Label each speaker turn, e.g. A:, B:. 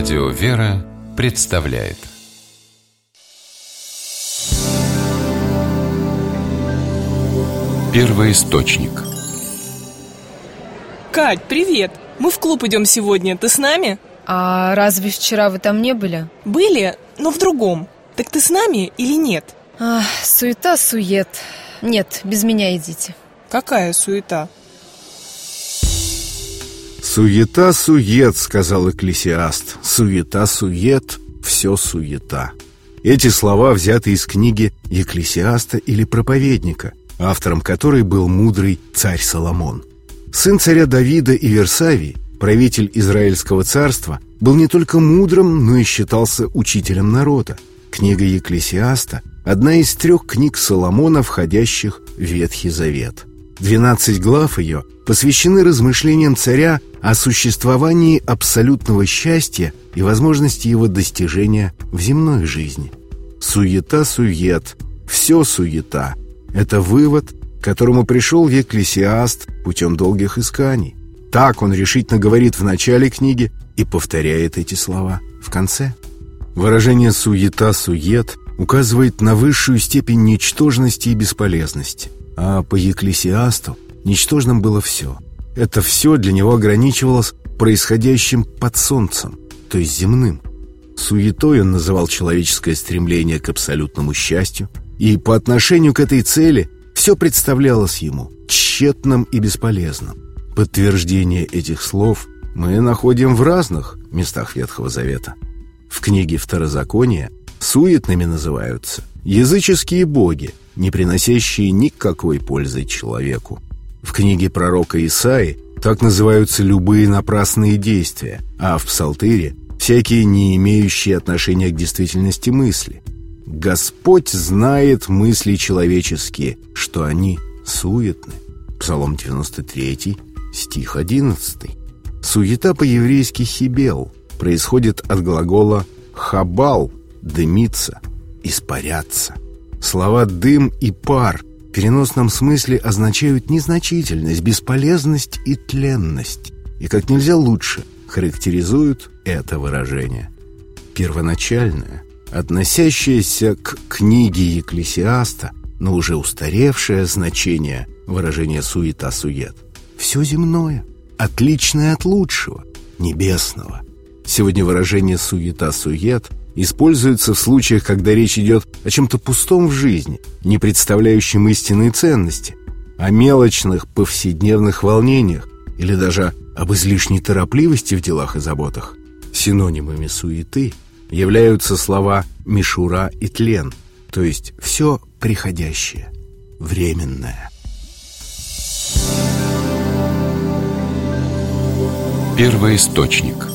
A: Радио «Вера» представляет Первый источник
B: Кать, привет! Мы в клуб идем сегодня, ты с нами?
C: А разве вчера вы там не были?
B: Были, но в другом Так ты с нами или нет?
C: Ах, суета-сует Нет, без меня идите
B: Какая суета?
D: «Суета-сует», — сказал экклесиаст. «Суета-сует, все суета». Эти слова взяты из книги Екклесиаста или проповедника, автором которой был мудрый царь Соломон. Сын царя Давида и Версавий, правитель Израильского царства, был не только мудрым, но и считался учителем народа. Книга Екклесиаста – одна из трех книг Соломона, входящих в Ветхий Завет – 12 глав ее посвящены размышлениям царя о существовании абсолютного счастья и возможности его достижения в земной жизни. Суета-сует, все суета – это вывод, к которому пришел Екклесиаст путем долгих исканий. Так он решительно говорит в начале книги и повторяет эти слова в конце. Выражение «суета-сует» указывает на высшую степень ничтожности и бесполезности – а по Екклесиасту ничтожным было все. Это все для него ограничивалось происходящим под солнцем, то есть земным. Суетой он называл человеческое стремление к абсолютному счастью, и по отношению к этой цели все представлялось ему тщетным и бесполезным. Подтверждение этих слов мы находим в разных местах Ветхого Завета. В книге Второзакония суетными называются языческие боги, не приносящие никакой пользы человеку. В книге пророка Исаи так называются любые напрасные действия, а в Псалтыре – всякие не имеющие отношения к действительности мысли. «Господь знает мысли человеческие, что они суетны». Псалом 93, стих 11. Суета по-еврейски «хибел» происходит от глагола «хабал» – «дымиться», «испаряться». Слова «дым» и «пар» в переносном смысле означают незначительность, бесполезность и тленность, и как нельзя лучше характеризуют это выражение. Первоначальное, относящееся к книге Екклесиаста, но уже устаревшее значение выражения «суета-сует». Все земное, отличное от лучшего, небесного. Сегодня выражение «суета-сует» используется в случаях, когда речь идет о чем-то пустом в жизни, не представляющем истинной ценности, о мелочных повседневных волнениях или даже об излишней торопливости в делах и заботах. Синонимами суеты являются слова «мишура» и «тлен», то есть все приходящее, временное.
A: Первый источник